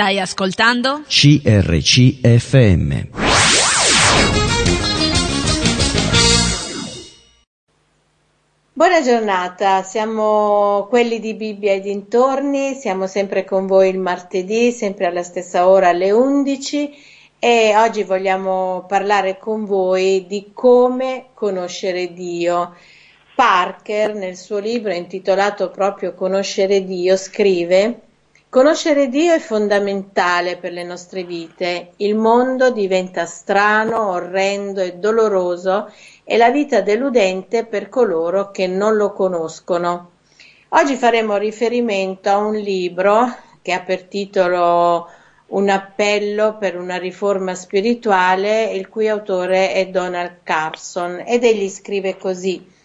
Stai ascoltando? CRCFM. Buona giornata, siamo quelli di Bibbia e dintorni, siamo sempre con voi il martedì, sempre alla stessa ora alle 11 e oggi vogliamo parlare con voi di come conoscere Dio. Parker nel suo libro intitolato proprio Conoscere Dio scrive Conoscere Dio è fondamentale per le nostre vite. Il mondo diventa strano, orrendo e doloroso e la vita deludente per coloro che non lo conoscono. Oggi faremo riferimento a un libro che ha per titolo Un appello per una riforma spirituale, il cui autore è Donald Carson ed egli scrive così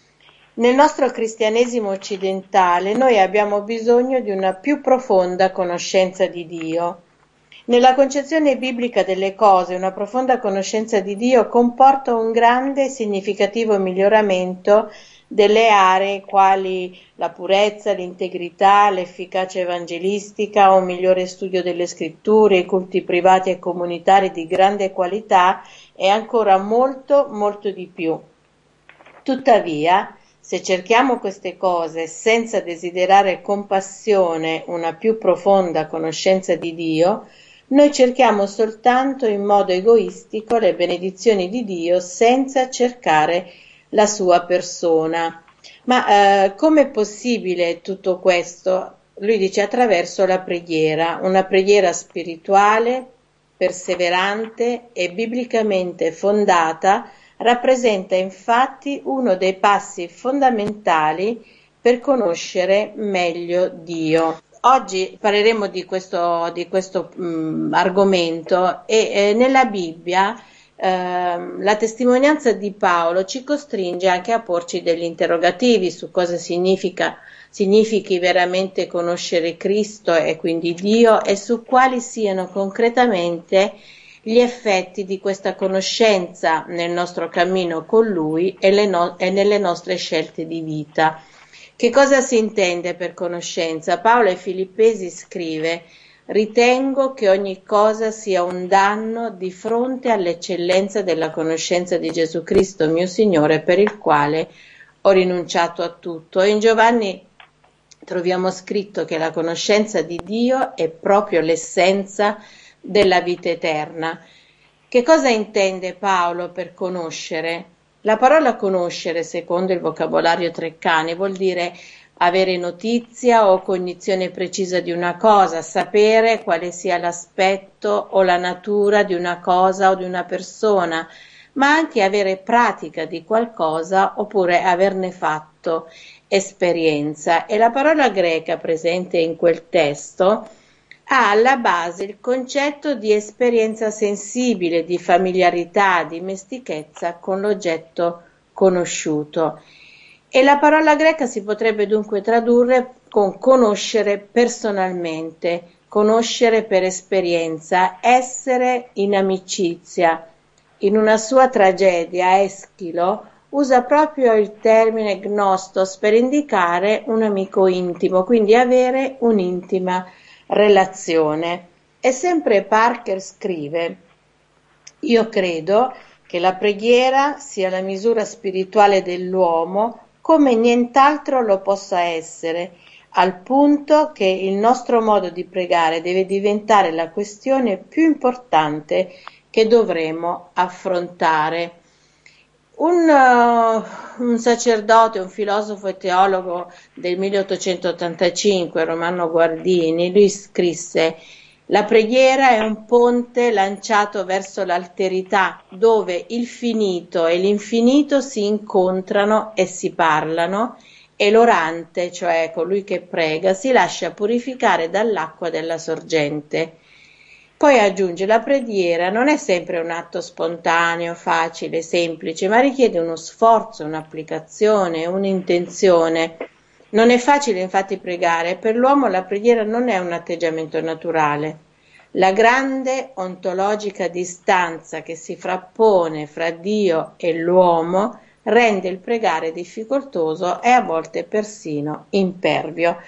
nel nostro cristianesimo occidentale noi abbiamo bisogno di una più profonda conoscenza di Dio. Nella concezione biblica delle cose, una profonda conoscenza di Dio comporta un grande e significativo miglioramento delle aree quali la purezza, l'integrità, l'efficacia evangelistica, un migliore studio delle scritture, i culti privati e comunitari di grande qualità e ancora molto, molto di più. Tuttavia, se cerchiamo queste cose senza desiderare con passione una più profonda conoscenza di Dio, noi cerchiamo soltanto in modo egoistico le benedizioni di Dio senza cercare la sua persona. Ma eh, com'è possibile tutto questo? Lui dice attraverso la preghiera, una preghiera spirituale, perseverante e biblicamente fondata rappresenta infatti uno dei passi fondamentali per conoscere meglio Dio. Oggi parleremo di questo, di questo mh, mm, argomento e eh, nella Bibbia eh, la testimonianza di Paolo ci costringe anche a porci degli interrogativi su cosa significa, significhi veramente conoscere Cristo e quindi Dio e su quali siano concretamente gli effetti di questa conoscenza nel nostro cammino con Lui e, no- e nelle nostre scelte di vita. Che cosa si intende per conoscenza? Paolo ai Filippesi scrive Ritengo che ogni cosa sia un danno di fronte all'eccellenza della conoscenza di Gesù Cristo, mio Signore, per il quale ho rinunciato a tutto. In Giovanni troviamo scritto che la conoscenza di Dio è proprio l'essenza della vita eterna. Che cosa intende Paolo per conoscere? La parola conoscere, secondo il vocabolario Treccani, vuol dire avere notizia o cognizione precisa di una cosa, sapere quale sia l'aspetto o la natura di una cosa o di una persona, ma anche avere pratica di qualcosa oppure averne fatto esperienza. E la parola greca presente in quel testo ha alla base il concetto di esperienza sensibile, di familiarità, di mestichezza con l'oggetto conosciuto. E la parola greca si potrebbe dunque tradurre con conoscere personalmente, conoscere per esperienza, essere in amicizia. In una sua tragedia, Eschilo usa proprio il termine gnostos per indicare un amico intimo, quindi avere un'intima relazione. E sempre Parker scrive, io credo che la preghiera sia la misura spirituale dell'uomo come nient'altro lo possa essere, al punto che il nostro modo di pregare deve diventare la questione più importante che dovremo affrontare. Un, uh, un, sacerdote, un filosofo e teologo del 1885, Romano Guardini, lui scrisse La preghiera è un ponte lanciato verso l'alterità, dove il finito e l'infinito si incontrano e si parlano, e l'orante, cioè colui che prega, si lascia purificare dall'acqua della sorgente. Poi aggiunge la preghiera non è sempre un atto spontaneo, facile, semplice, ma richiede uno sforzo, un'applicazione, un'intenzione. Non è facile infatti pregare, per l'uomo la preghiera non è un atteggiamento naturale. La grande ontologica distanza che si frappone fra Dio e l'uomo rende il pregare difficoltoso e a volte persino impervio.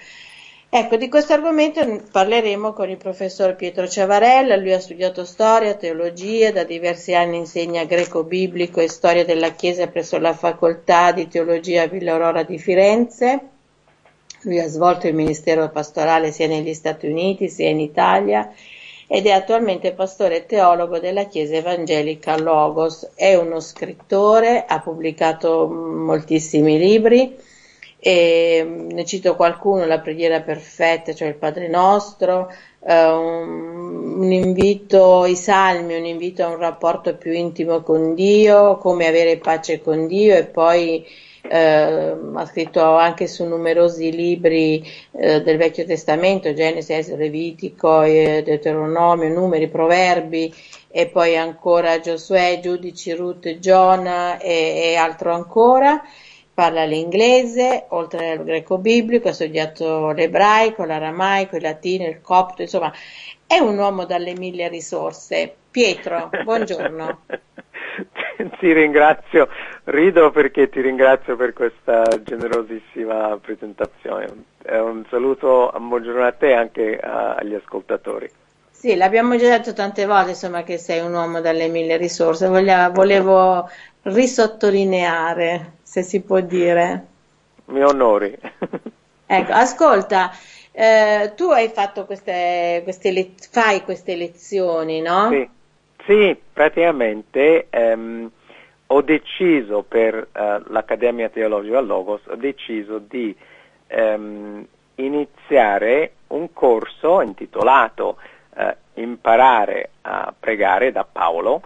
Ecco, di questo argomento parleremo con il professor Pietro Ciavarella, lui ha studiato storia, teologia, da diversi anni insegna greco-biblico e storia della Chiesa presso la facoltà di teologia Villa Aurora di Firenze. Lui ha svolto il ministero pastorale sia negli Stati Uniti sia in Italia ed è attualmente pastore e teologo della Chiesa Evangelica Logos. È uno scrittore, ha pubblicato moltissimi libri e mm, ne cito qualcuno, la preghiera perfetta, cioè il Padre Nostro, eh, un, un, invito, i salmi, un invito a un rapporto più intimo con Dio, come avere pace con Dio e poi eh, ha scritto anche su numerosi libri eh, del Vecchio Testamento, Genesi, Levitico, Deuteronomio, Numeri, Proverbi e poi ancora Giosuè, Giudici, Ruth, Giona e, e altro ancora parla l'inglese, oltre al greco biblico, ha studiato l'ebraico, l'aramaico, il latino, il copto, insomma, è un uomo dalle mille risorse. Pietro, buongiorno. ti ringrazio, rido perché ti ringrazio per questa generosissima presentazione. Un saluto, un buongiorno a te e anche agli ascoltatori. Sì, l'abbiamo già detto tante volte, insomma, che sei un uomo dalle mille risorse. Volevo risottolineare se si può dire. Mi onori. ecco, ascolta, eh, tu hai fatto queste, queste le- fai queste lezioni, no? Sì, sì praticamente ehm, ho deciso per eh, l'Accademia Teologica Logos, ho deciso di ehm, iniziare un corso intitolato eh, Imparare a pregare da Paolo.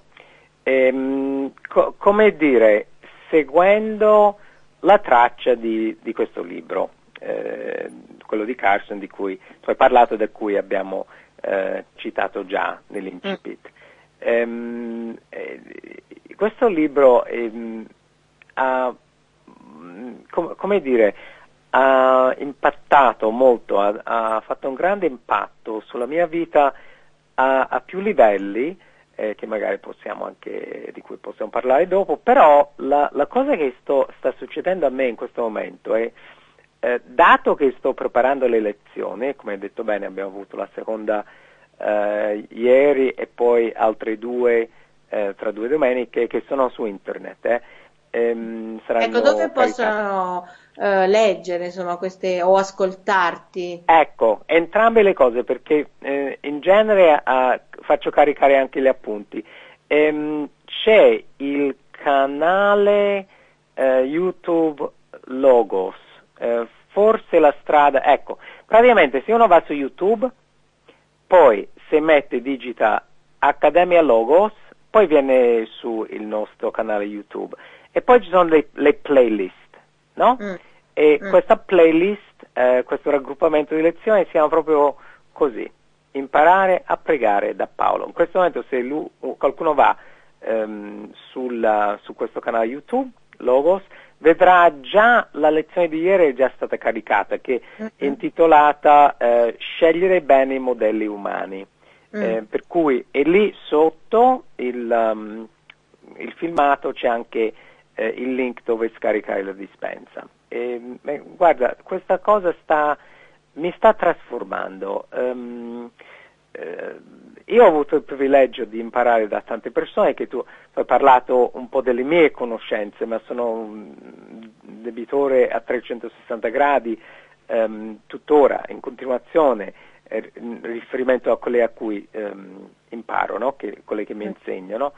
Ehm, co- come dire, seguendo la traccia di, di questo libro, eh, quello di Carson, di cui tu hai parlato, da cui abbiamo eh, citato già nell'incipit. Mm. Ehm, eh, questo libro ehm, ha, com- come dire, ha impattato molto, ha, ha, fatto un grande impatto sulla mia vita a, a più livelli eh, che magari possiamo anche, di cui possiamo parlare dopo, però la, la cosa che sto, sta succedendo a me in questo momento è, eh, dato che sto preparando le lezioni, come hai detto bene abbiamo avuto la seconda eh, ieri e poi altre due eh, tra due domeniche che sono su internet. Eh. Ehm, ecco, dove caricate. possono uh, leggere insomma, queste, o ascoltarti? Ecco, entrambe le cose perché eh, in genere uh, faccio caricare anche gli appunti. Ehm, c'è il canale uh, YouTube Logos, forse la strada, ecco, praticamente se uno va su YouTube, poi se mette digita Accademia Logos, poi viene su il nostro canale YouTube e poi ci sono le, le playlist no? Mm. E mm. questa playlist, eh, questo raggruppamento di lezioni si chiama proprio così, imparare a pregare da Paolo. In questo momento se lui, qualcuno va ehm, sulla, su questo canale YouTube, Logos, vedrà già la lezione di ieri è già stata caricata, che mm-hmm. è intitolata eh, Scegliere bene i modelli umani. Mm. Eh, per cui è lì sotto il, um, il filmato c'è anche eh, il link dove scaricare la dispensa. E, beh, guarda, questa cosa sta, mi sta trasformando. Um, eh, io ho avuto il privilegio di imparare da tante persone che tu hai parlato un po' delle mie conoscenze, ma sono un debitore a 360 gradi um, tuttora, in continuazione, eh, in riferimento a quelle a cui um, imparo, no? che, quelle che mi insegnano.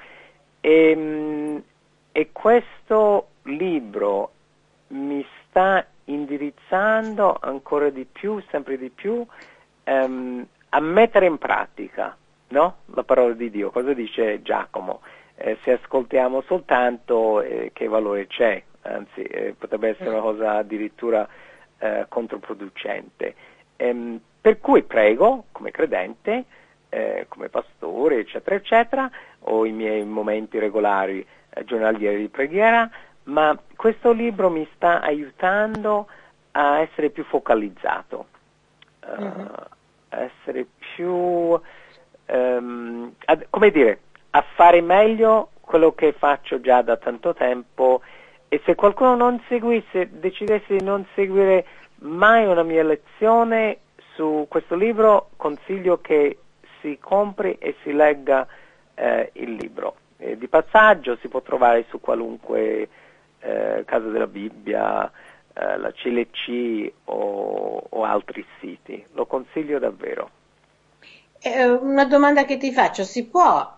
E, um, e questo libro mi sta indirizzando ancora di più, sempre di più, um, a mettere in pratica no? la parola di Dio. Cosa dice Giacomo? Eh, se ascoltiamo soltanto, eh, che valore c'è? Anzi, eh, potrebbe essere una cosa addirittura eh, controproducente. Ehm, per cui prego, come credente, eh, come pastore, eccetera, eccetera, ho i miei momenti regolari giornaliere di preghiera, ma questo libro mi sta aiutando a essere più focalizzato, uh, uh-huh. a essere più, um, a, come dire, a fare meglio quello che faccio già da tanto tempo e se qualcuno non seguisse, decidesse di non seguire mai una mia lezione, su questo libro consiglio che si compri e si legga eh, il libro. Eh, di passaggio si può trovare su qualunque eh, casa della Bibbia, eh, la CLC o, o, altri siti. Lo consiglio davvero. Eh, una domanda che ti faccio, si può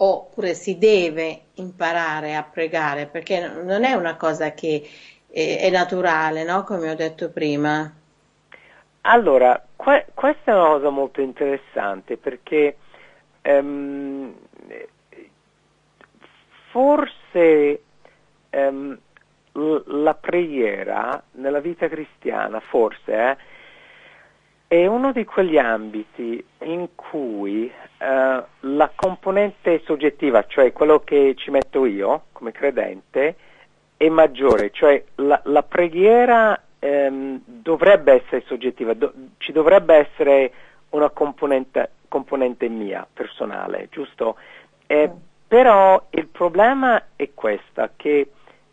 oppure si deve imparare a pregare? Perché non è una cosa che è, è naturale, no? come ho detto prima. Allora, que- questa è una cosa molto interessante perché um, forse l- la preghiera nella vita cristiana, forse, eh, è uno di quegli ambiti in cui uh, la componente soggettiva, cioè quello che ci metto io come credente, è maggiore, cioè la, la preghiera ehm, dovrebbe essere soggettiva, do, ci dovrebbe essere una componente, componente mia, personale, giusto? Eh. Però il problema è questo, che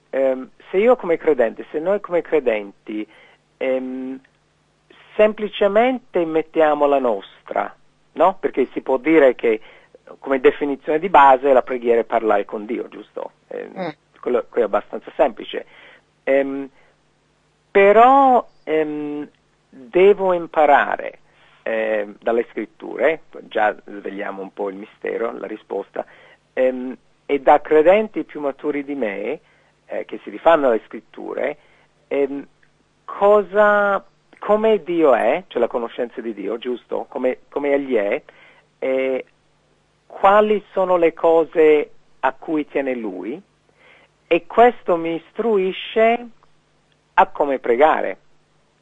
ehm, se io come credente, se noi come credenti ehm, semplicemente mettiamo la nostra, no? Perché si può dire che come definizione di base la preghiera è parlare con Dio, giusto? Eh, mm. quello, quello, è abbastanza semplice. Ehm, però ehm, devo imparare eh, dalle scritture, già svegliamo un po' il mistero, la risposta, ehm, e da credenti più maturi di me, eh, che si rifanno alle scritture, ehm, cosa, come Dio è, cioè la conoscenza di Dio, giusto? Come, come Egli è, e quali sono le cose a cui tiene Lui, e questo mi istruisce a come pregare,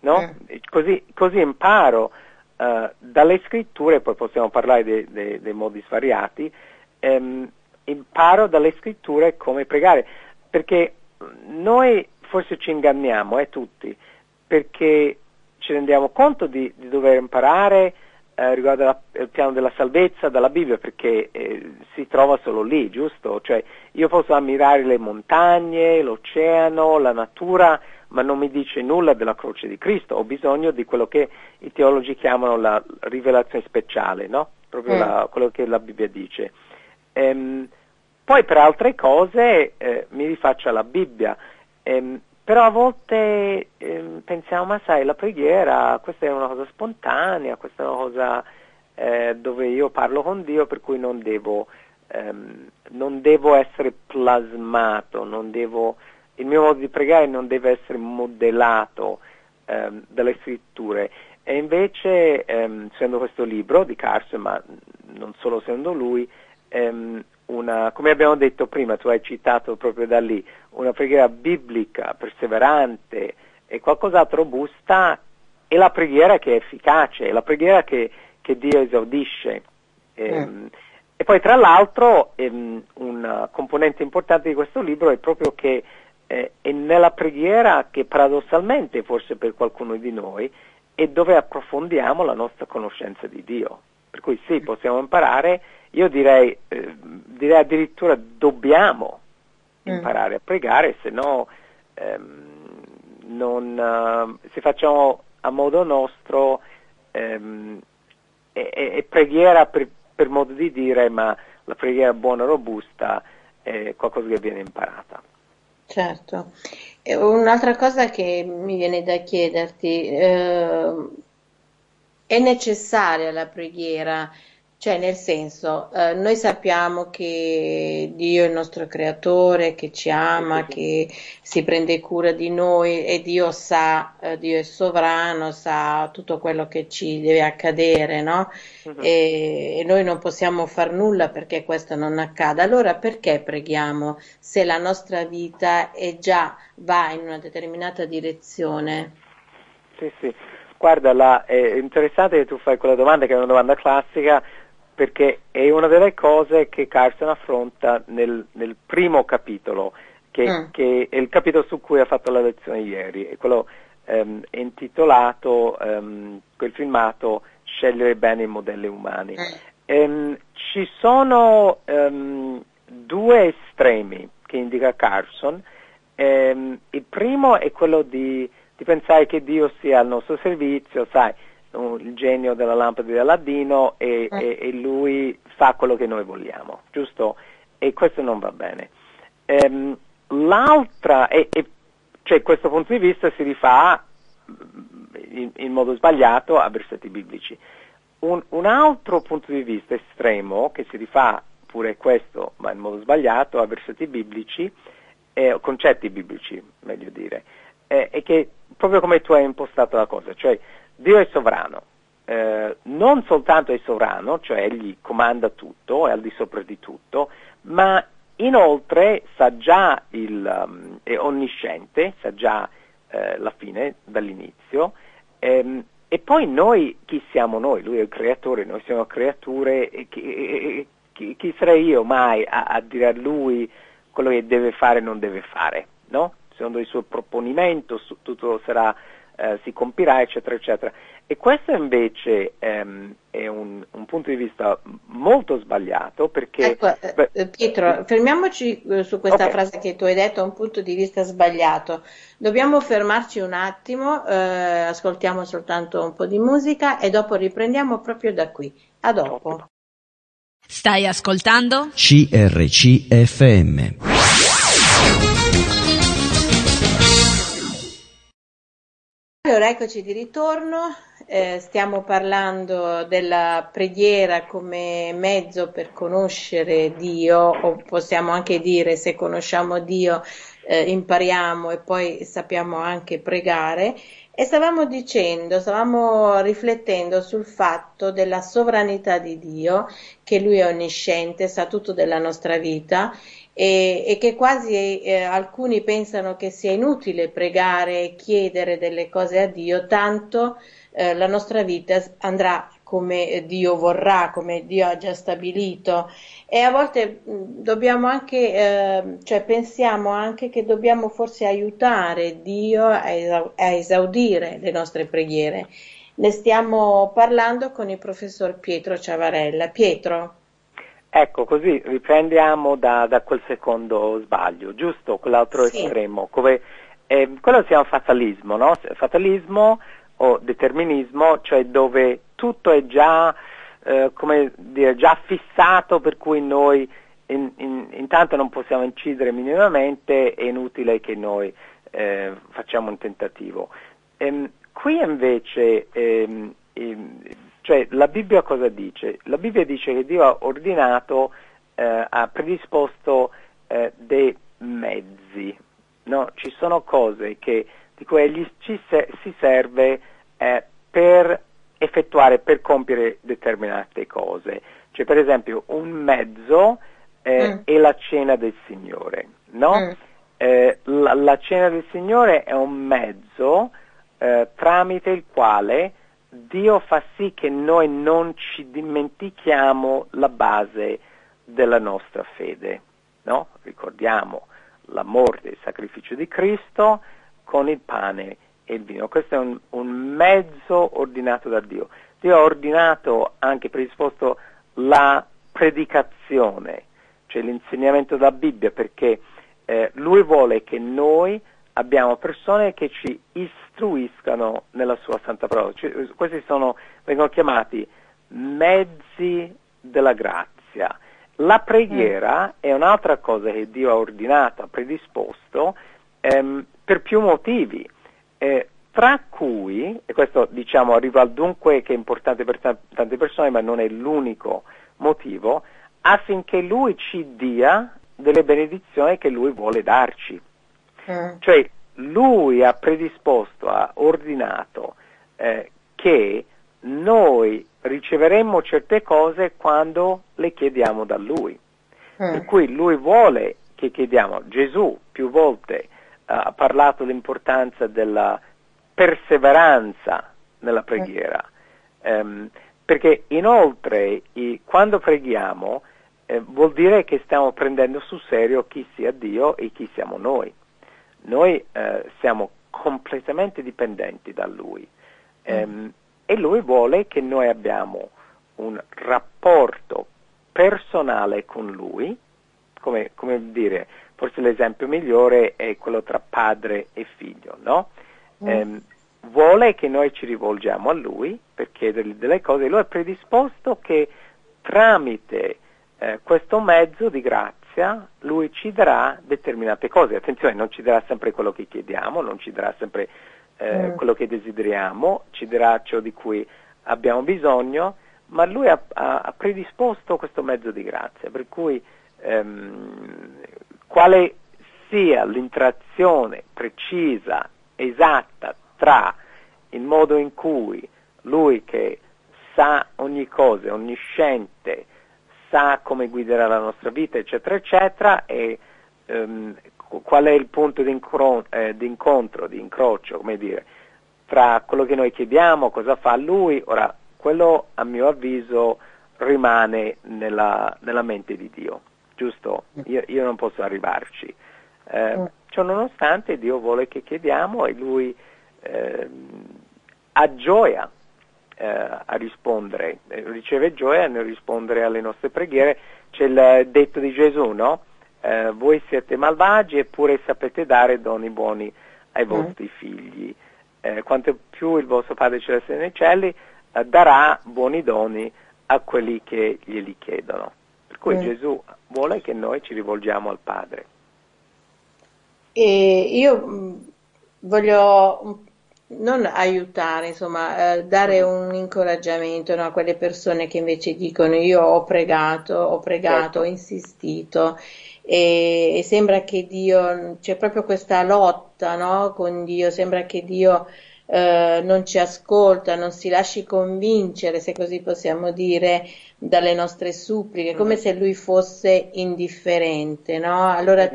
no? Eh. Così, così, imparo uh, dalle scritture, poi possiamo parlare dei, dei, dei modi svariati, um, imparo dalle scritture come pregare, perché noi forse ci inganniamo, eh, tutti, perché ci rendiamo conto di, di dover imparare eh, riguardo alla, il piano della salvezza dalla Bibbia, perché eh, si trova solo lì, giusto? Cioè io posso ammirare le montagne, l'oceano, la natura, ma non mi dice nulla della croce di Cristo, ho bisogno di quello che i teologi chiamano la rivelazione speciale, no? Proprio mm. la, quello che la Bibbia dice. Ehm, poi per altre cose eh, mi rifaccio alla Bibbia, ehm, però a volte ehm, pensiamo, ma sai, la preghiera, questa è una cosa spontanea, questa è una cosa eh, dove io parlo con Dio, per cui non devo, ehm, non devo essere plasmato, devo il mio modo di pregare non deve essere modellato ehm, dalle scritture. E invece, ehm, essendo questo libro di Carson, ma non solo essendo lui, ehm, una, come abbiamo detto prima, tu hai citato proprio da lì, una preghiera biblica, perseverante e qualcos'altro robusta, è la preghiera che è efficace, è la preghiera che, che Dio esaudisce. Mm. E poi tra l'altro ehm, una componente importante di questo libro è proprio che eh, è nella preghiera che paradossalmente, forse per qualcuno di noi, è dove approfondiamo la nostra conoscenza di Dio. Per cui sì, possiamo imparare, io direi, eh, direi addirittura dobbiamo mm. imparare a pregare, se no ehm, non, uh, se facciamo a modo nostro ehm, è, è, preghiera per, per modo di dire, ma la preghiera buona e robusta è qualcosa che viene imparata. Certo. Un'altra cosa che mi viene da chiederti, eh, è necessaria la preghiera? Cioè, nel senso, eh, noi sappiamo che Dio è il nostro creatore, che ci ama, che si prende cura di noi e Dio sa, eh, Dio è sovrano, sa tutto quello che ci deve accadere, no? Uh-huh. E, e, noi non possiamo far nulla perché questo non accada. Allora perché preghiamo se la nostra vita è già va in una determinata direzione? Sì, sì. Guarda, la, è interessante che tu fai quella domanda che è una domanda classica perché è una delle cose che Carson affronta nel, nel primo capitolo, che, mm. che, è il capitolo su cui ha fatto la lezione ieri, è quello ehm, intitolato, ehm, quel filmato, Scegliere bene i modelli umani. Mm. Ehm, ci sono ehm, due estremi che indica Carson, ehm, il primo è quello di, di pensare che Dio sia al nostro servizio, sai, il genio della lampada di Aladdino e, mm. e, e, lui fa quello che noi vogliamo, giusto? E questo non va bene. Ehm, l'altra, e, e, cioè questo punto di vista si rifà in, in modo sbagliato a versetti biblici. Un, un, altro punto di vista estremo, che si rifà pure questo, ma in modo sbagliato, a versetti biblici, eh, concetti biblici, meglio dire, eh, è che proprio come tu hai impostato la cosa, cioè Dio è sovrano, eh, non soltanto è sovrano, cioè egli comanda tutto, è al di sopra di tutto, ma inoltre sa già il, um, è onnisciente, sa già eh, la fine dall'inizio, ehm, e poi noi, chi siamo noi? Lui è il creatore, noi siamo creature, chi, chi, chi sarei io mai a, a, dire a lui quello che deve fare e non deve fare, no? Secondo il suo proponimento tutto sarà, eh, si compirà, eccetera, eccetera. E questo invece ehm, è un, un, punto di vista molto sbagliato perché... Ecco, eh, beh, eh, Pietro, fermiamoci eh, su questa okay. frase che tu hai detto, un punto di vista sbagliato. Dobbiamo fermarci un attimo, eh, ascoltiamo soltanto un po' di musica e dopo riprendiamo proprio da qui. A dopo. Stai ascoltando? CRCFM. Allora, eccoci di ritorno, eh, stiamo parlando della preghiera come mezzo per conoscere Dio, o possiamo anche dire se conosciamo Dio eh, impariamo e poi sappiamo anche pregare. E stavamo dicendo, stavamo riflettendo sul fatto della sovranità di Dio, che Lui è onnisciente, sa tutto della nostra vita e, e che quasi eh, alcuni pensano che sia inutile pregare e chiedere delle cose a Dio, tanto eh, la nostra vita andrà come Dio vorrà, come Dio ha già stabilito e a volte dobbiamo anche, eh, cioè pensiamo anche che dobbiamo forse aiutare Dio a esaudire le nostre preghiere. Ne stiamo parlando con il professor Pietro Ciavarella. Pietro. Ecco, così riprendiamo da, da quel secondo sbaglio, giusto? Quell'altro sì. estremo, come, eh, quello si chiama fatalismo, no? Fatalismo o determinismo, cioè dove tutto è già, eh, come dire, già fissato per cui noi in, in, intanto non possiamo incidere minimamente, è inutile che noi eh, facciamo un tentativo. Ehm, qui invece ehm, ehm, cioè la Bibbia cosa dice? La Bibbia dice che Dio ha ordinato, eh, ha predisposto eh, dei mezzi, no? ci sono cose che, di cui egli ci se- si serve eh, per effettuare, per compiere determinate cose. Cioè per esempio un mezzo eh, mm. è la cena del Signore, no? Mm. Eh, la, la, cena del Signore è un mezzo eh, tramite il quale Dio fa sì che noi non ci dimentichiamo la base della nostra fede. No? Ricordiamo la morte e il sacrificio di Cristo con il pane e il vino. Questo è un, un mezzo ordinato da Dio. Dio ha ordinato anche predisposto la predicazione, cioè l'insegnamento della Bibbia, perché eh, Lui vuole che noi abbiamo persone che ci istruiscano nella sua santa parola. Cioè, questi sono, vengono chiamati mezzi della grazia. La preghiera mm. è un'altra cosa che Dio ha ordinato, ha predisposto ehm, per più motivi, eh, tra cui, e questo diciamo arriva al dunque che è importante per tante persone, ma non è l'unico motivo, affinché Lui ci dia delle benedizioni che Lui vuole darci. Mm. Cioè lui ha predisposto, ha ordinato eh, che noi riceveremmo certe cose quando le chiediamo da lui. Mm. Per cui lui vuole che chiediamo. Gesù più volte uh, ha parlato dell'importanza della perseveranza nella preghiera, um, perché inoltre i, quando preghiamo eh, vuol dire che stiamo prendendo sul serio chi sia Dio e chi siamo noi. Noi eh, siamo completamente dipendenti da Lui ehm, mm. e Lui vuole che noi abbiamo un rapporto personale con Lui, come, come dire, forse l'esempio migliore è quello tra padre e figlio, no? Mm. Ehm, vuole che noi ci rivolgiamo a Lui per chiedergli delle cose, Lui è predisposto che tramite eh, questo mezzo di grazia Lui ci darà determinate cose. Attenzione, non ci darà sempre quello che chiediamo, non ci darà sempre eh, mm. quello che desideriamo, ci darà ciò di cui abbiamo bisogno, ma Lui ha, ha predisposto questo mezzo di grazia, per cui ehm, quale sia l'interazione precisa, esatta tra il modo in cui lui che sa ogni cosa, onnisciente, sa come guiderà la nostra vita, eccetera, eccetera, e ehm, qual è il punto eh, di incontro, di incrocio, come dire, tra quello che noi chiediamo, cosa fa lui, ora quello a mio avviso rimane nella, nella mente di Dio, giusto? Io, io non posso arrivarci. Eh, mm. ciò nonostante Dio vuole che chiediamo e Lui eh, ha gioia eh, a rispondere, eh, riceve gioia nel rispondere alle nostre preghiere. C'è il detto di Gesù, no? Eh, voi siete malvagi eppure sapete dare doni buoni ai mm. vostri mm. figli. Eh, quanto più il vostro Padre Celeste nei cieli darà buoni doni a quelli che glieli chiedono. Per cui mm. Gesù vuole che noi ci rivolgiamo al Padre. E io mm, voglio non aiutare, insomma, eh, dare un incoraggiamento no, a quelle persone che invece dicono io ho pregato, ho pregato, certo. ho insistito e, e, sembra che Dio, c'è proprio questa lotta no, con Dio, sembra che Dio eh, non ci ascolta, non si lasci convincere, se così possiamo dire, dalle nostre suppliche, come se lui fosse indifferente, no? Allora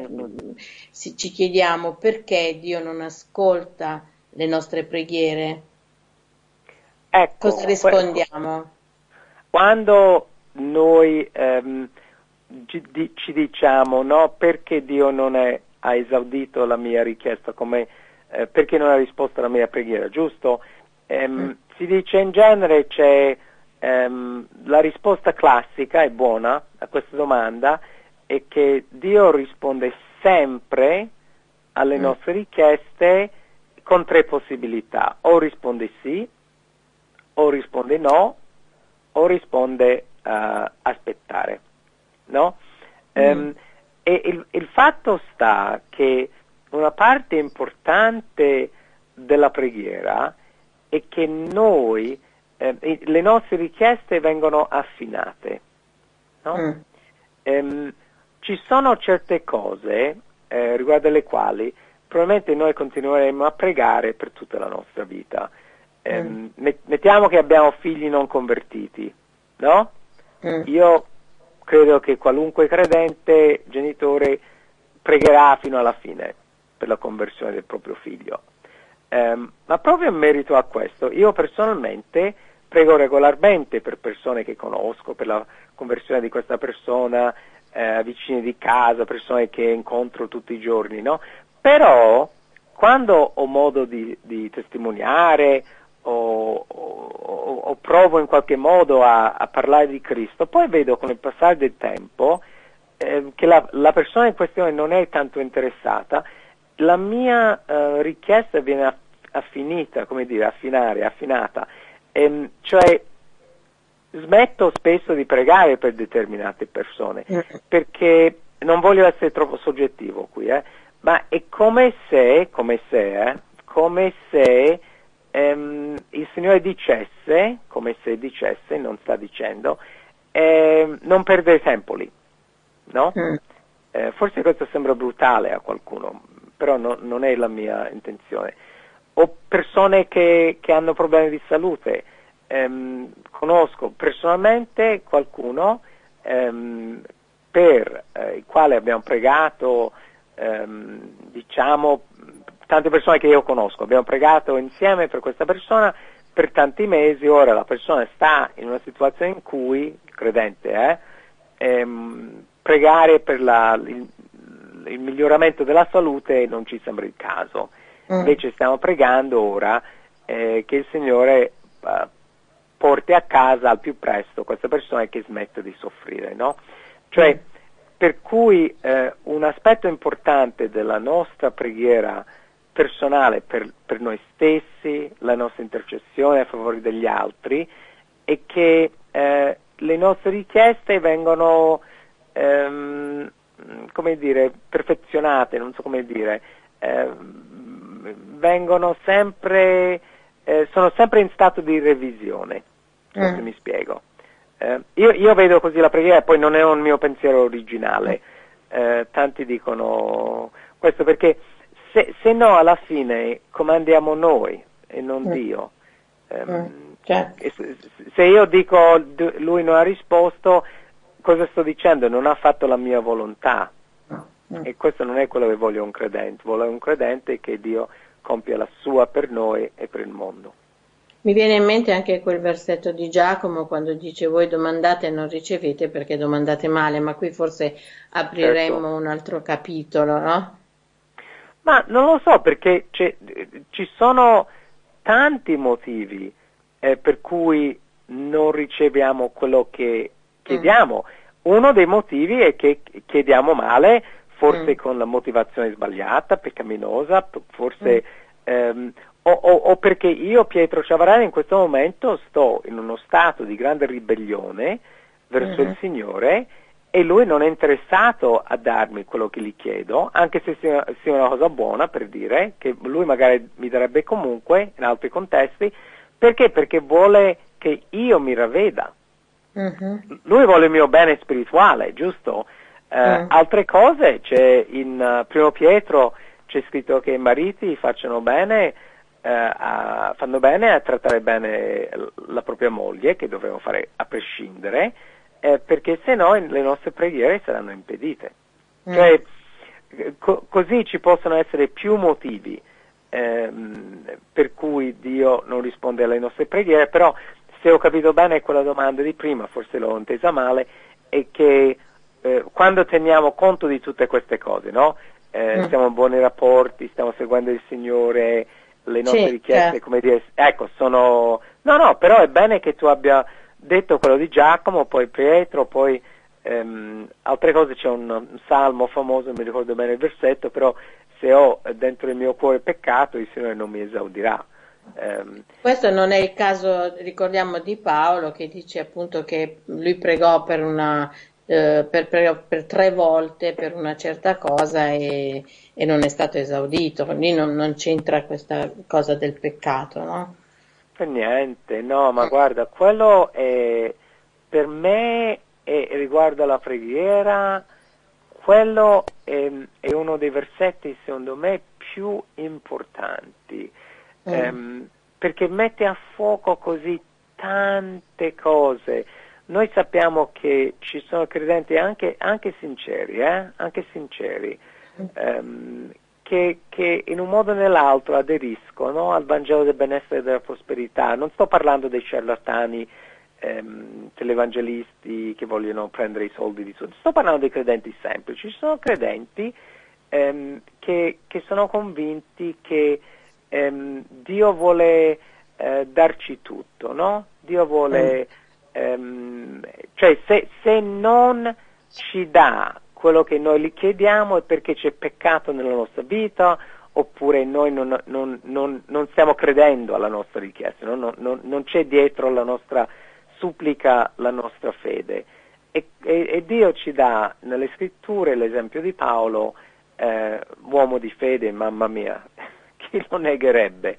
ci chiediamo perché Dio non ascolta le nostre preghiere. Ecco, Cosa rispondiamo? Quando noi ehm, ci diciamo no, perché Dio non è, ha esaudito la mia richiesta, come, eh, perché non ha risposto alla mia preghiera, giusto? Ehm, mm. Si dice in genere c'è ehm, la risposta classica è buona a questa domanda è che Dio risponde sempre alle mm. nostre richieste con tre possibilità, o risponde sì, o risponde no, o risponde uh, aspettare. No? Mm. Um, e il, il fatto sta che una parte importante della preghiera è che noi eh, le nostre richieste vengono affinate. No? Mm. Ehm, ci sono certe cose eh, riguardo alle quali probabilmente noi continueremo a pregare per tutta la nostra vita. Eh, mm. Mettiamo che abbiamo figli non convertiti, no? Mm. Io credo che qualunque credente, genitore, pregherà fino alla fine per la conversione del proprio figlio. Eh, ma proprio in merito a questo, io personalmente prego regolarmente per persone che conosco, per la conversione di questa persona, eh, vicini di casa, persone che incontro tutti i giorni, no? Però quando ho modo di, di testimoniare o, o, o, provo in qualche modo a, a, parlare di Cristo, poi vedo con il passare del tempo eh, che la, la, persona in questione non è tanto interessata, la mia eh, richiesta viene affinita, come dire, affinare, affinata ehm, cioè smetto spesso di pregare per determinate persone, mm. perché non voglio essere troppo soggettivo qui, eh, ma è come se, come se, eh, come se ehm, il Signore dicesse, come se dicesse, non sta dicendo, ehm, non perdere tempo lì, no? Mm. Eh, forse questo sembra brutale a qualcuno, però no, non è la mia intenzione o persone che, che hanno problemi di salute. Ehm, conosco personalmente qualcuno ehm, per eh, il quale abbiamo pregato, ehm, diciamo, tante persone che io conosco, abbiamo pregato insieme per questa persona per tanti mesi, ora la persona sta in una situazione in cui, credente, eh, ehm, pregare per la, il, il miglioramento della salute non ci sembra il caso. Mm. Invece stiamo pregando ora eh, che il Signore eh, porti a casa al più presto questa persona che smette di soffrire, no? Cioè, mm. Per cui eh, un aspetto importante della nostra preghiera personale per, per, noi stessi, la nostra intercessione a favore degli altri e che eh, le nostre richieste vengono, ehm, come dire, perfezionate, non so come dire, eh, vengono sempre, eh, sono sempre in stato di revisione, mm. se mi spiego. Eh, io, io, vedo così la preghiera, poi non è un mio pensiero originale, eh, tanti dicono questo perché se, se, no alla fine comandiamo noi e non mm. Dio. Um, Certo. Se io dico lui non ha risposto, cosa sto dicendo? Non ha fatto la mia volontà. Mm. E questo non è quello che voglio un credente, voglio un credente che Dio compia la sua per noi e per il mondo. Mi viene in mente anche quel versetto di Giacomo quando dice voi domandate e non ricevete perché domandate male, ma qui forse apriremo certo. un altro capitolo, no? Ma non lo so perché ci sono tanti motivi eh, per cui non riceviamo quello che chiediamo. Mm. Uno dei motivi è che chiediamo male, forse mm. con la motivazione sbagliata, peccaminosa, forse mm. ehm, o, o, o, perché io, Pietro Ciavarani, in questo momento sto in uno stato di grande ribellione verso mm-hmm. il Signore e lui non è interessato a darmi quello che gli chiedo, anche se sia, sia una cosa buona per dire che lui magari mi darebbe comunque in altri contesti, perché? Perché vuole che io mi ravveda. Uh-huh. Lui vuole il mio bene spirituale, giusto? Uh, uh Altre cose, c'è in uh, Primo Pietro c'è scritto che i mariti facciano bene, a, fanno bene a trattare bene la propria moglie, che dovremmo fare a prescindere, eh, perché se no le nostre preghiere saranno impedite. Mm. Cioè, co- così ci possono essere più motivi ehm, per cui Dio non risponde alle nostre preghiere, però se ho capito bene quella domanda di prima, forse l'ho intesa male, è che eh, quando teniamo conto di tutte queste cose, no? eh, mm. stiamo in buoni rapporti, stiamo seguendo il Signore, le nostre sì, richieste, certo. come dire, ecco, sono... No, no, però è bene che tu abbia detto quello di Giacomo, poi Pietro, poi ehm, altre cose, c'è un, un salmo famoso, non mi ricordo bene il versetto, però se ho dentro il mio cuore peccato, il Signore non mi esaudirà. Um, Questo non è il caso, ricordiamo, di Paolo che dice appunto che lui pregò per, una, eh, per, per, per tre volte per una certa cosa e, e non è stato esaudito, quindi non, non, c'entra questa cosa del peccato, no? Per niente, no, ma guarda, quello è, per me è, riguarda la preghiera quello è, è, uno dei versetti, secondo me, più importanti, mm. ehm, perché mette a fuoco così tante cose. Noi sappiamo che ci sono credenti anche, anche sinceri, eh? anche sinceri ehm, che, che, in un modo o nell'altro aderiscono al Vangelo del benessere e della prosperità. Non sto parlando dei ciarlatani ehm, televangelisti che vogliono prendere i soldi di tutti. Sto parlando dei credenti semplici. Ci sono credenti ehm, che, che, sono convinti che ehm, Dio vuole eh, darci tutto, no? Dio vuole, mm. Cioè se, se non ci dà quello che noi gli chiediamo è perché c'è peccato nella nostra vita oppure noi non, non, non, non stiamo credendo alla nostra richiesta, no? non, c'è dietro la nostra supplica la nostra fede. E, e, e Dio ci dà nelle scritture l'esempio di Paolo, eh, uomo di fede, mamma mia, chi lo negherebbe?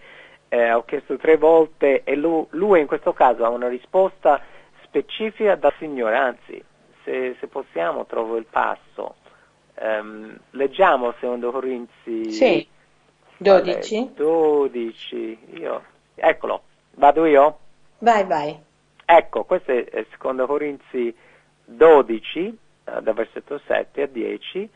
Eh, ho chiesto tre volte e lui, lui, in questo caso ha una risposta specifica dal Signore, anzi, se, se possiamo trovo il passo. Um, leggiamo secondo Corinzi sì. 12. 12. Io, eccolo, vado io? Vai, vai. Ecco, questo è secondo Corinzi 12, eh, da versetto 7 a 10,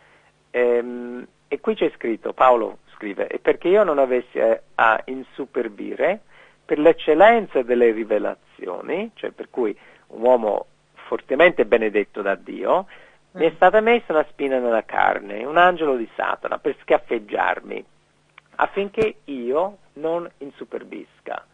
ehm, e qui c'è scritto, Paolo scrive, e perché io non avessi a, a insuperbire per l'eccellenza delle rivelazioni, cioè per cui un uomo fortemente benedetto da Dio, mm. mi è stata messa una spina nella carne, un angelo di Satana, per scaffeggiarmi, affinché io non insuperbisca.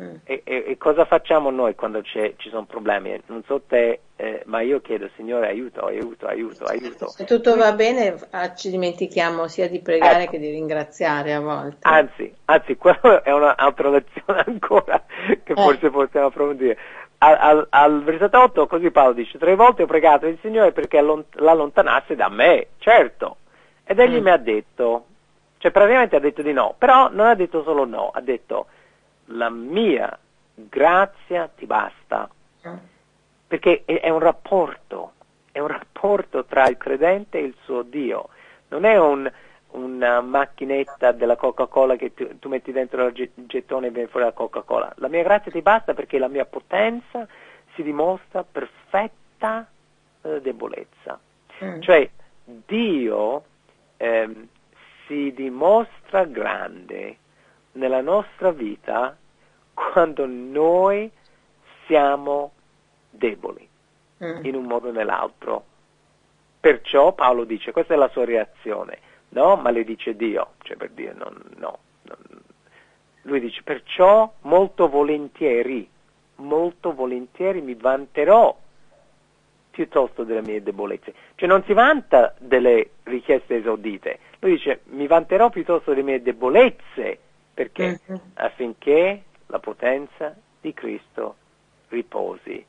Mm. E, e, e, cosa facciamo noi quando ci sono problemi? Non so te, eh, ma io chiedo, Signore, aiuto, aiuto, aiuto, aiuto. Se tutto va bene, ah, ci dimentichiamo sia di pregare ecco. che di ringraziare a volte. Anzi, anzi, quella è un'altra lezione ancora che eh. forse possiamo approfondire. Al, al, 8 così Paolo dice, tre volte ho pregato il Signore perché l'allontanasse da me, certo. Ed egli mm. mi ha detto, cioè praticamente ha detto di no, però non ha detto solo no, ha detto la mia grazia ti basta. Perché è un rapporto, è un rapporto tra il credente e il suo Dio. Non è un, una macchinetta della Coca-Cola che tu, tu metti dentro il gettone e viene fuori la Coca-Cola. La mia grazia ti basta perché la mia potenza si dimostra perfetta eh, debolezza. Mm. Cioè Dio eh, si dimostra grande nella nostra vita quando noi siamo deboli mm. in un modo o nell'altro. Perciò Paolo dice, questa è la sua reazione, no? Maledice Dio, cioè per dire no, no, no. Lui dice, perciò molto volentieri, molto volentieri mi vanterò piuttosto delle mie debolezze. Cioè non si vanta delle richieste esaudite, lui dice mi vanterò piuttosto delle mie debolezze, perché? Mm-hmm. Affinché la potenza di Cristo riposi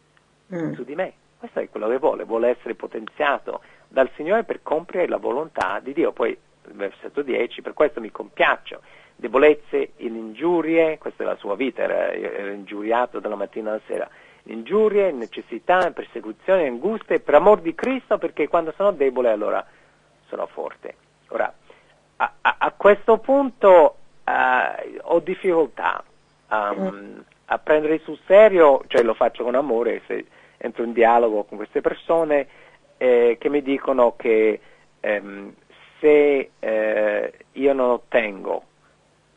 mm. su di me. Questo è quello che vuole, vuole essere potenziato dal Signore per compiere la volontà di Dio. Poi, versetto 10, per questo mi compiaccio. Debolezze, in ingiurie, questa è la sua vita, era, era ingiuriato dalla mattina alla sera. Ingiurie, necessità, persecuzioni, angustie, per amor di Cristo, perché quando sono debole allora sono forte. Ora, a, a, a questo punto uh, ho difficoltà um, a prendere sul serio, cioè lo faccio con amore, se entro in dialogo con queste persone eh, che mi dicono che ehm, se eh, io non ottengo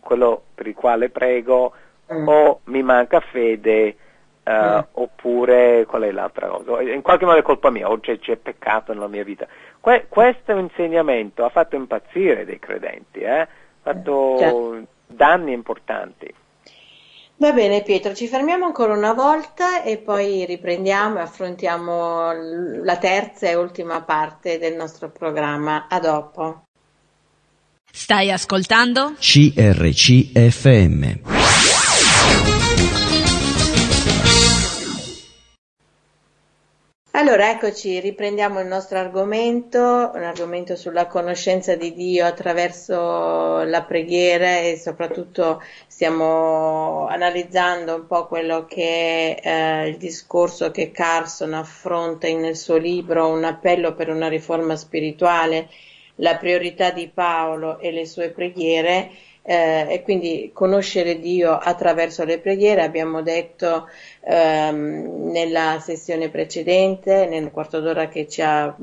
quello per il quale prego mm. o mi manca fede uh, mm. oppure qual è l'altra cosa? In qualche modo è colpa mia o c'è, c'è peccato nella mia vita. Que- questo insegnamento ha fatto impazzire dei credenti, eh? ha fatto certo. danni importanti. Va bene Pietro, ci fermiamo ancora una volta e poi riprendiamo e affrontiamo la terza e ultima parte del nostro programma. A dopo. Stai ascoltando? CRCFM. Allora, eccoci, riprendiamo il nostro argomento, un argomento sulla conoscenza di Dio attraverso la preghiera e soprattutto stiamo analizzando un po' quello che è eh, il discorso che Carson affronta nel suo libro Un appello per una riforma spirituale, la priorità di Paolo e le sue preghiere eh, e quindi conoscere Dio attraverso le preghiere. Abbiamo detto ehm, nella sessione precedente, nel quarto d'ora che ci ha,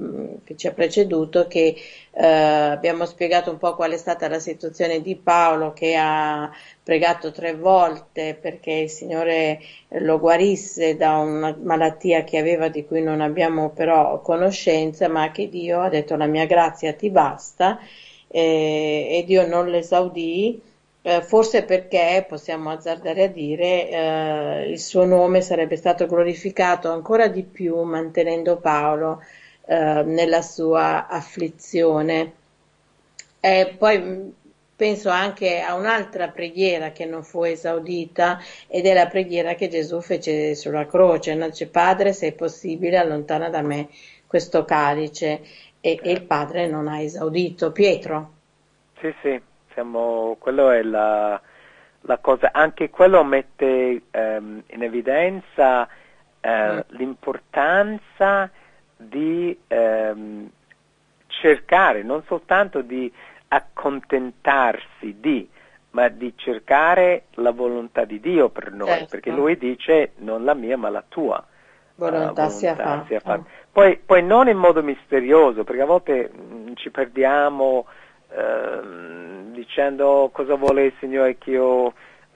che ci ha preceduto, che eh, abbiamo spiegato un po' qual è stata la situazione di Paolo che ha pregato tre volte perché il Signore lo guarisse da una malattia che aveva di cui non abbiamo però conoscenza, ma che Dio ha detto la mia grazia ti basta eh, e Dio non l'esaudì, eh, forse perché possiamo azzardare a dire eh, il suo nome sarebbe stato glorificato ancora di più mantenendo Paolo eh, nella sua afflizione. E poi mm, penso anche a un'altra preghiera che non fu esaudita ed è la preghiera che Gesù fece sulla croce, no? dice Padre se è possibile allontana da me questo calice e, e il padre non ha esaudito. Pietro? Sì, sì, siamo, quello è la, la cosa, anche quello mette ehm, in evidenza eh, mm. l'importanza di ehm, cercare, non soltanto di accontentarsi di, ma di cercare la volontà di Dio per noi, certo. perché lui dice non la mia ma la tua volontà, uh, volontà sia fatta. Poi, poi, non in modo misterioso, perché a volte mh, mm, ci perdiamo eh, dicendo cosa vuole il Signore che io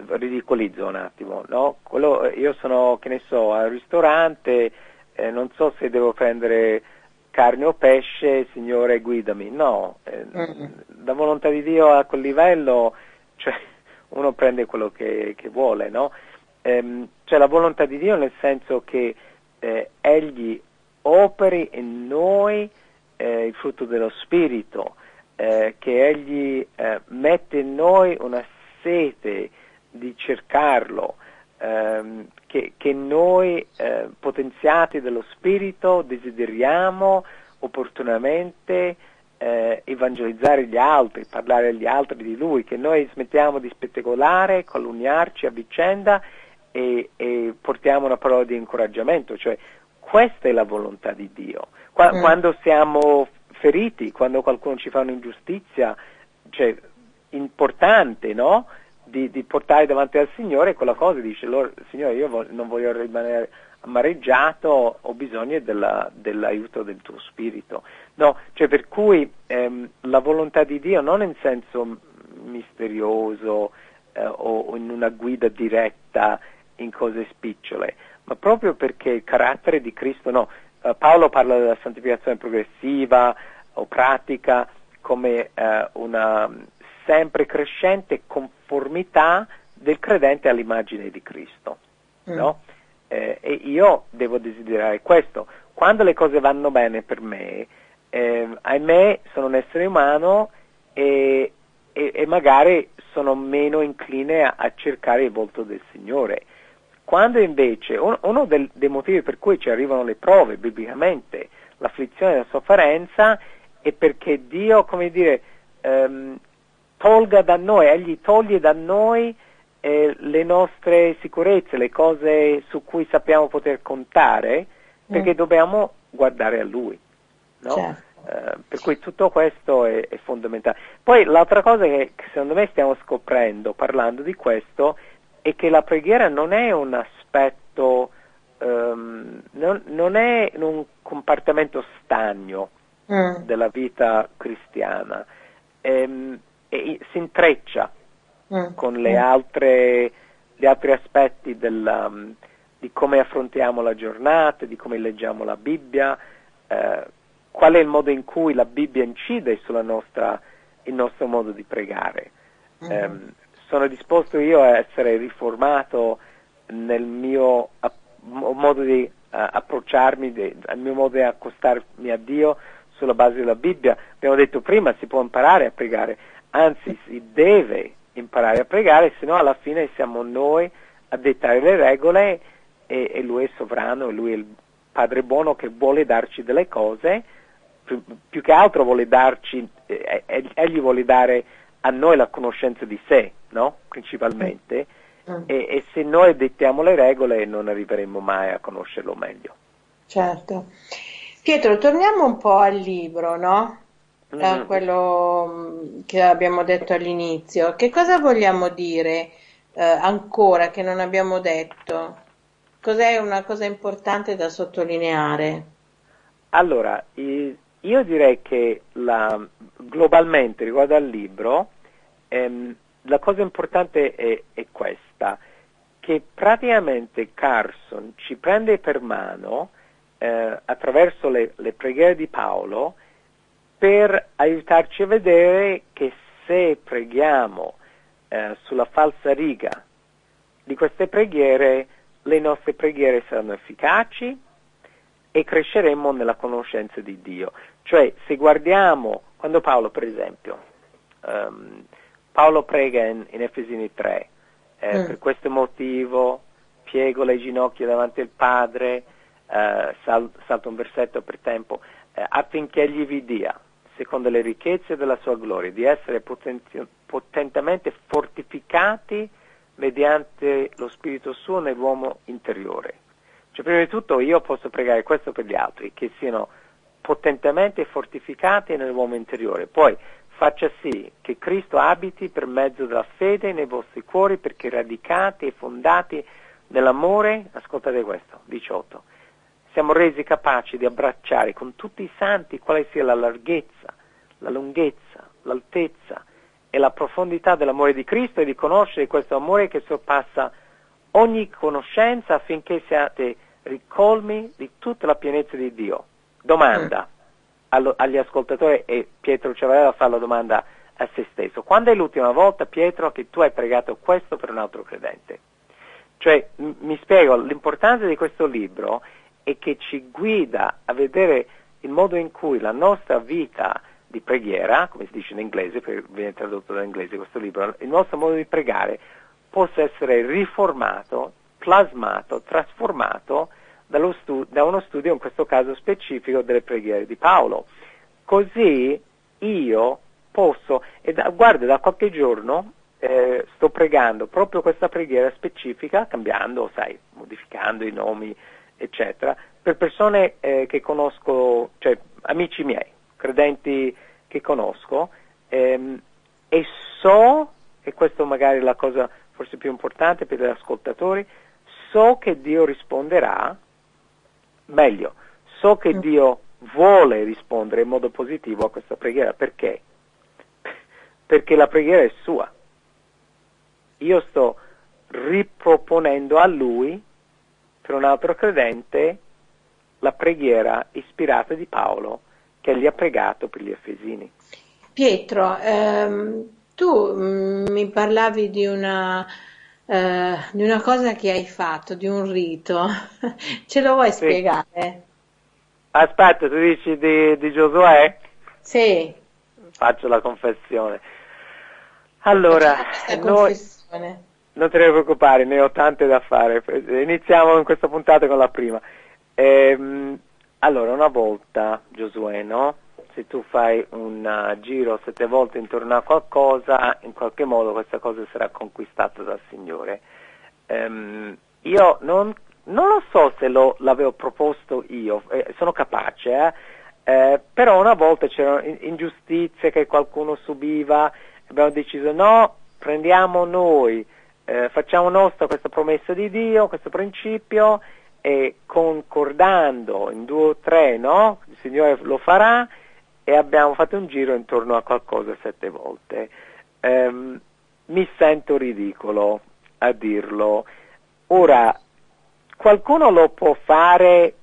ridicolizzo un attimo, no? Quello, io sono, che ne so, al ristorante, eh, non so se devo prendere carne o pesce, Signore guidami, no, eh, mm-hmm. la volontà di Dio a quel livello, cioè uno prende quello che, che vuole, no? ehm, c'è la volontà di Dio nel senso che eh, Egli operi in noi eh, il frutto dello Spirito, eh, che Egli eh, mette in noi una sete di cercarlo, ehm, che, che, noi eh, potenziati dallo Spirito desideriamo opportunamente eh, evangelizzare gli altri, parlare agli altri di Lui, che noi smettiamo di spettacolare, calunniarci a vicenda e, e portiamo una parola di incoraggiamento, cioè questa è la volontà di Dio. Qua, mm. Quando siamo feriti, quando qualcuno ci fa un'ingiustizia, cioè importante, no? Di, di, portare davanti al Signore quella cosa, dice, Signore io vo- non voglio rimanere amareggiato, ho bisogno della, dell'aiuto del tuo spirito. No, cioè per cui ehm, la volontà di Dio non in senso misterioso eh, o in una guida diretta in cose spicciole, ma proprio perché il carattere di Cristo, no, uh, Paolo parla della santificazione progressiva o pratica come uh, una sempre crescente conformità del credente all'immagine di Cristo. Mm. No? Eh, e io devo desiderare questo. Quando le cose vanno bene per me, eh, ahimè sono un essere umano e, e, e magari sono meno incline a, a cercare il volto del Signore quando invece uno, del, dei motivi per cui ci arrivano le prove biblicamente, l'afflizione e la sofferenza, è perché Dio, come dire, ehm, tolga da noi, Egli toglie da noi eh, le nostre sicurezze, le cose su cui sappiamo poter contare, perché mm. dobbiamo guardare a Lui. No? Certo. Uh, per cui tutto questo è, è, fondamentale. Poi l'altra cosa che secondo me stiamo scoprendo parlando di questo è che la preghiera non è un aspetto, um, non, non, è un compartimento stagno mm. della vita cristiana, ehm, e, si intreccia mm. con le mm. altre, gli altri aspetti della, um, di come affrontiamo la giornata, di come leggiamo la Bibbia, eh, qual è il modo in cui la Bibbia incide sul nostro modo di pregare. Mm. Um, sono disposto io a essere riformato nel mio modo di uh, approcciarmi, al mio modo di accostarmi a Dio sulla base della Bibbia. Abbiamo detto prima, si può imparare a pregare, anzi si deve imparare a pregare, se no alla fine siamo noi a dettare le regole e, e Lui è sovrano, Lui è il Padre buono che vuole darci delle cose, più, più che altro vuole darci, eh, eh egli vuole dare a noi la conoscenza di sé, no? principalmente, mm. e, e, se noi dettiamo le regole non arriveremo mai a conoscerlo meglio. Certo. Pietro, torniamo un po' al libro, no? Mm. Uh, quello mm, che abbiamo detto all'inizio. Che cosa vogliamo dire uh, ancora che non abbiamo detto? Cos'è una cosa importante da sottolineare? Allora, io direi che la, globalmente riguardo al libro, ehm, la cosa importante è, è, questa, che praticamente Carson ci prende per mano eh, attraverso le, le preghiere di Paolo per aiutarci a vedere che se preghiamo eh, sulla falsa riga di queste preghiere, le nostre preghiere saranno efficaci e cresceremo nella conoscenza di Dio. Cioè, se guardiamo, quando Paolo, per esempio, um, Paolo prega in, in Efesini 3, eh, mm. per questo motivo piego le ginocchia davanti al Padre, eh, sal, salto un versetto per tempo, eh, affinché egli vi dia, secondo le ricchezze della sua gloria, di essere potenzio, potentemente fortificati mediante lo Spirito suo nell'uomo interiore. Cioè, prima di tutto io posso pregare questo per gli altri, che siano potentemente fortificati nell'uomo interiore. Poi faccia sì che Cristo abiti per mezzo della fede nei vostri cuori perché radicati e fondati nell'amore, ascoltate questo, 18, siamo resi capaci di abbracciare con tutti i santi quale sia la larghezza, la lunghezza, l'altezza e la profondità dell'amore di Cristo e di conoscere questo amore che sorpassa ogni conoscenza affinché siate ricolmi di tutta la pienezza di Dio. Domanda agli ascoltatori e Pietro Ciavarella fa la domanda a se stesso. Quando è l'ultima volta, Pietro, che tu hai pregato questo per un altro credente? Cioè, m- mi spiego, l'importanza di questo libro è che ci guida a vedere il modo in cui la nostra vita di preghiera, come si dice in inglese, perché viene tradotto dall'inglese questo libro, il nostro modo di pregare possa essere riformato, plasmato, trasformato stu- da uno studio, in questo caso specifico, delle preghiere di Paolo. Così io posso, e da, guarda, da qualche giorno eh, sto pregando proprio questa preghiera specifica, cambiando, sai, modificando i nomi, eccetera, per persone eh, che conosco, cioè amici miei, credenti che conosco, ehm, e so, e questo magari è la cosa forse più importante per gli ascoltatori, so che Dio risponderà meglio, so che mm. Dio vuole rispondere in modo positivo a questa preghiera, perché? Perché la preghiera è sua. Io sto riproponendo a lui, per un altro credente, la preghiera ispirata di Paolo che gli ha pregato per gli Efesini. Pietro, ehm, tu mh, mm, mi parlavi di una, eh, di una cosa che hai fatto, di un rito. Ce lo vuoi sì. spiegare? Aspetta, tu dici di, di Giosuè? Sì. Faccio la confessione. Allora, noi, non te ne preoccupare, ne ho tante da fare. Iniziamo in questa puntata con la prima. Ehm, allora, una volta, Giosuè, no? Se tu fai un uh, giro sette volte intorno a qualcosa, in qualche modo questa cosa sarà conquistata dal Signore. Ehm, io non non lo so se lo, l'avevo proposto io, eh, sono capace, eh? Eh, però una volta c'erano ingiustizie che qualcuno subiva, abbiamo deciso no, prendiamo noi, eh, facciamo nostra questa promessa di Dio, questo principio e concordando in due o tre, no? Il Signore lo farà e abbiamo fatto un giro intorno a qualcosa sette volte. Ehm, mi sento ridicolo a dirlo. Ora, qualcuno lo può fare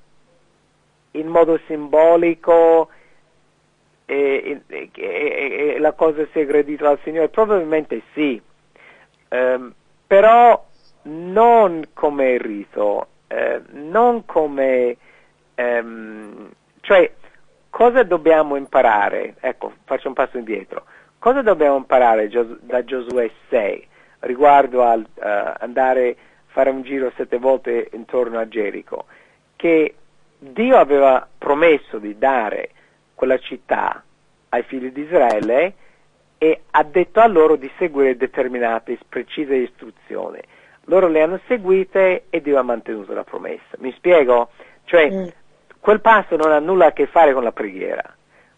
in modo simbolico e, e, e, e la cosa sia aggredita dal Signore? Probabilmente sì, um, però non come rito, eh, non come... Um, cioè, cosa dobbiamo imparare? Ecco, faccio un passo indietro. Cosa dobbiamo imparare da Giosuè 6 riguardo al uh, andare fare un giro sette volte intorno a Gerico, che Dio aveva promesso di dare quella città ai figli di Israele e ha detto a loro di seguire determinate precise istruzioni. Loro le hanno seguite e Dio ha mantenuto la promessa. Mi spiego? Cioè, mm. Quel passo non ha nulla a che fare con la preghiera,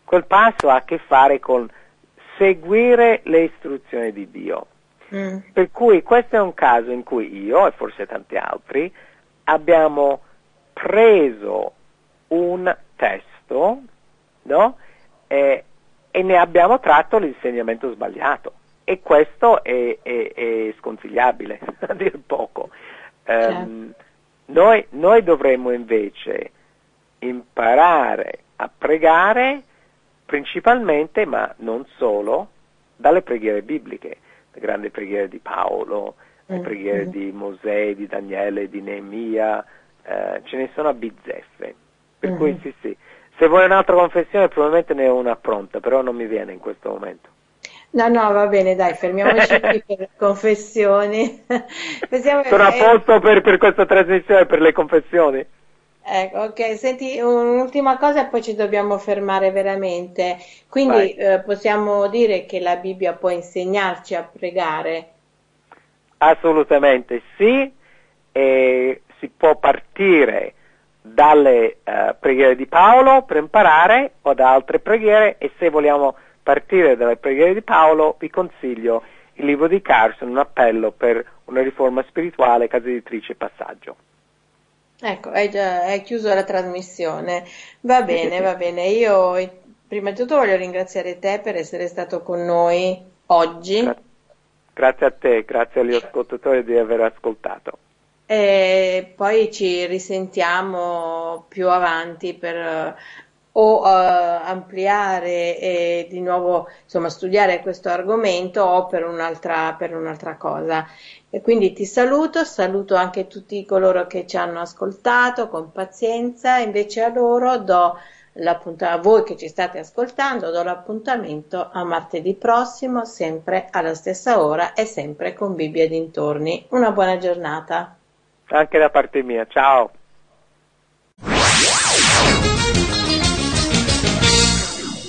quel passo ha a che fare con seguire le istruzioni di Dio. Mm. Per cui questo è un caso in cui io, e forse tanti altri, abbiamo preso un testo no? e, e, ne abbiamo tratto l'insegnamento sbagliato. E questo è, è, è sconsigliabile, a dir poco. Um, noi, noi dovremmo invece imparare a pregare principalmente, ma non solo, dalle preghiere bibliche le grandi preghiere di Paolo, le mm, preghiere mm. di Mosè, di Daniele, di Neemia, eh, ce ne sono a bizzeffe. Per mm. cui sì, sì. Se vuoi un'altra confessione probabilmente ne ho una pronta, però non mi viene in questo momento. No, no, va bene, dai, fermiamoci qui per le confessioni. Sono a posto per, per questa trasmissione, per le confessioni. Ecco, ok, senti, un'ultima cosa e poi ci dobbiamo fermare veramente. Quindi eh, possiamo dire che la Bibbia può insegnarci a pregare? Assolutamente sì, e si può partire dalle uh, preghiere di Paolo per imparare o da altre preghiere e se vogliamo partire dalle preghiere di Paolo vi consiglio il libro di Carson, un appello per una riforma spirituale, casa editrice e passaggio. Ecco, hai, già, hai chiuso la trasmissione. Va bene, va bene. Io prima di tutto voglio ringraziare te per essere stato con noi oggi. Gra- grazie a te, grazie agli ascoltatori di aver ascoltato. E poi ci risentiamo più avanti per o uh, ampliare e di nuovo insomma, studiare questo argomento o per un'altra, per un'altra cosa. E quindi ti saluto, saluto anche tutti coloro che ci hanno ascoltato con pazienza, invece a loro do l'appuntamento, a voi che ci state ascoltando, do l'appuntamento a martedì prossimo, sempre alla stessa ora e sempre con Bibbia dintorni. Una buona giornata. Anche da parte mia, ciao.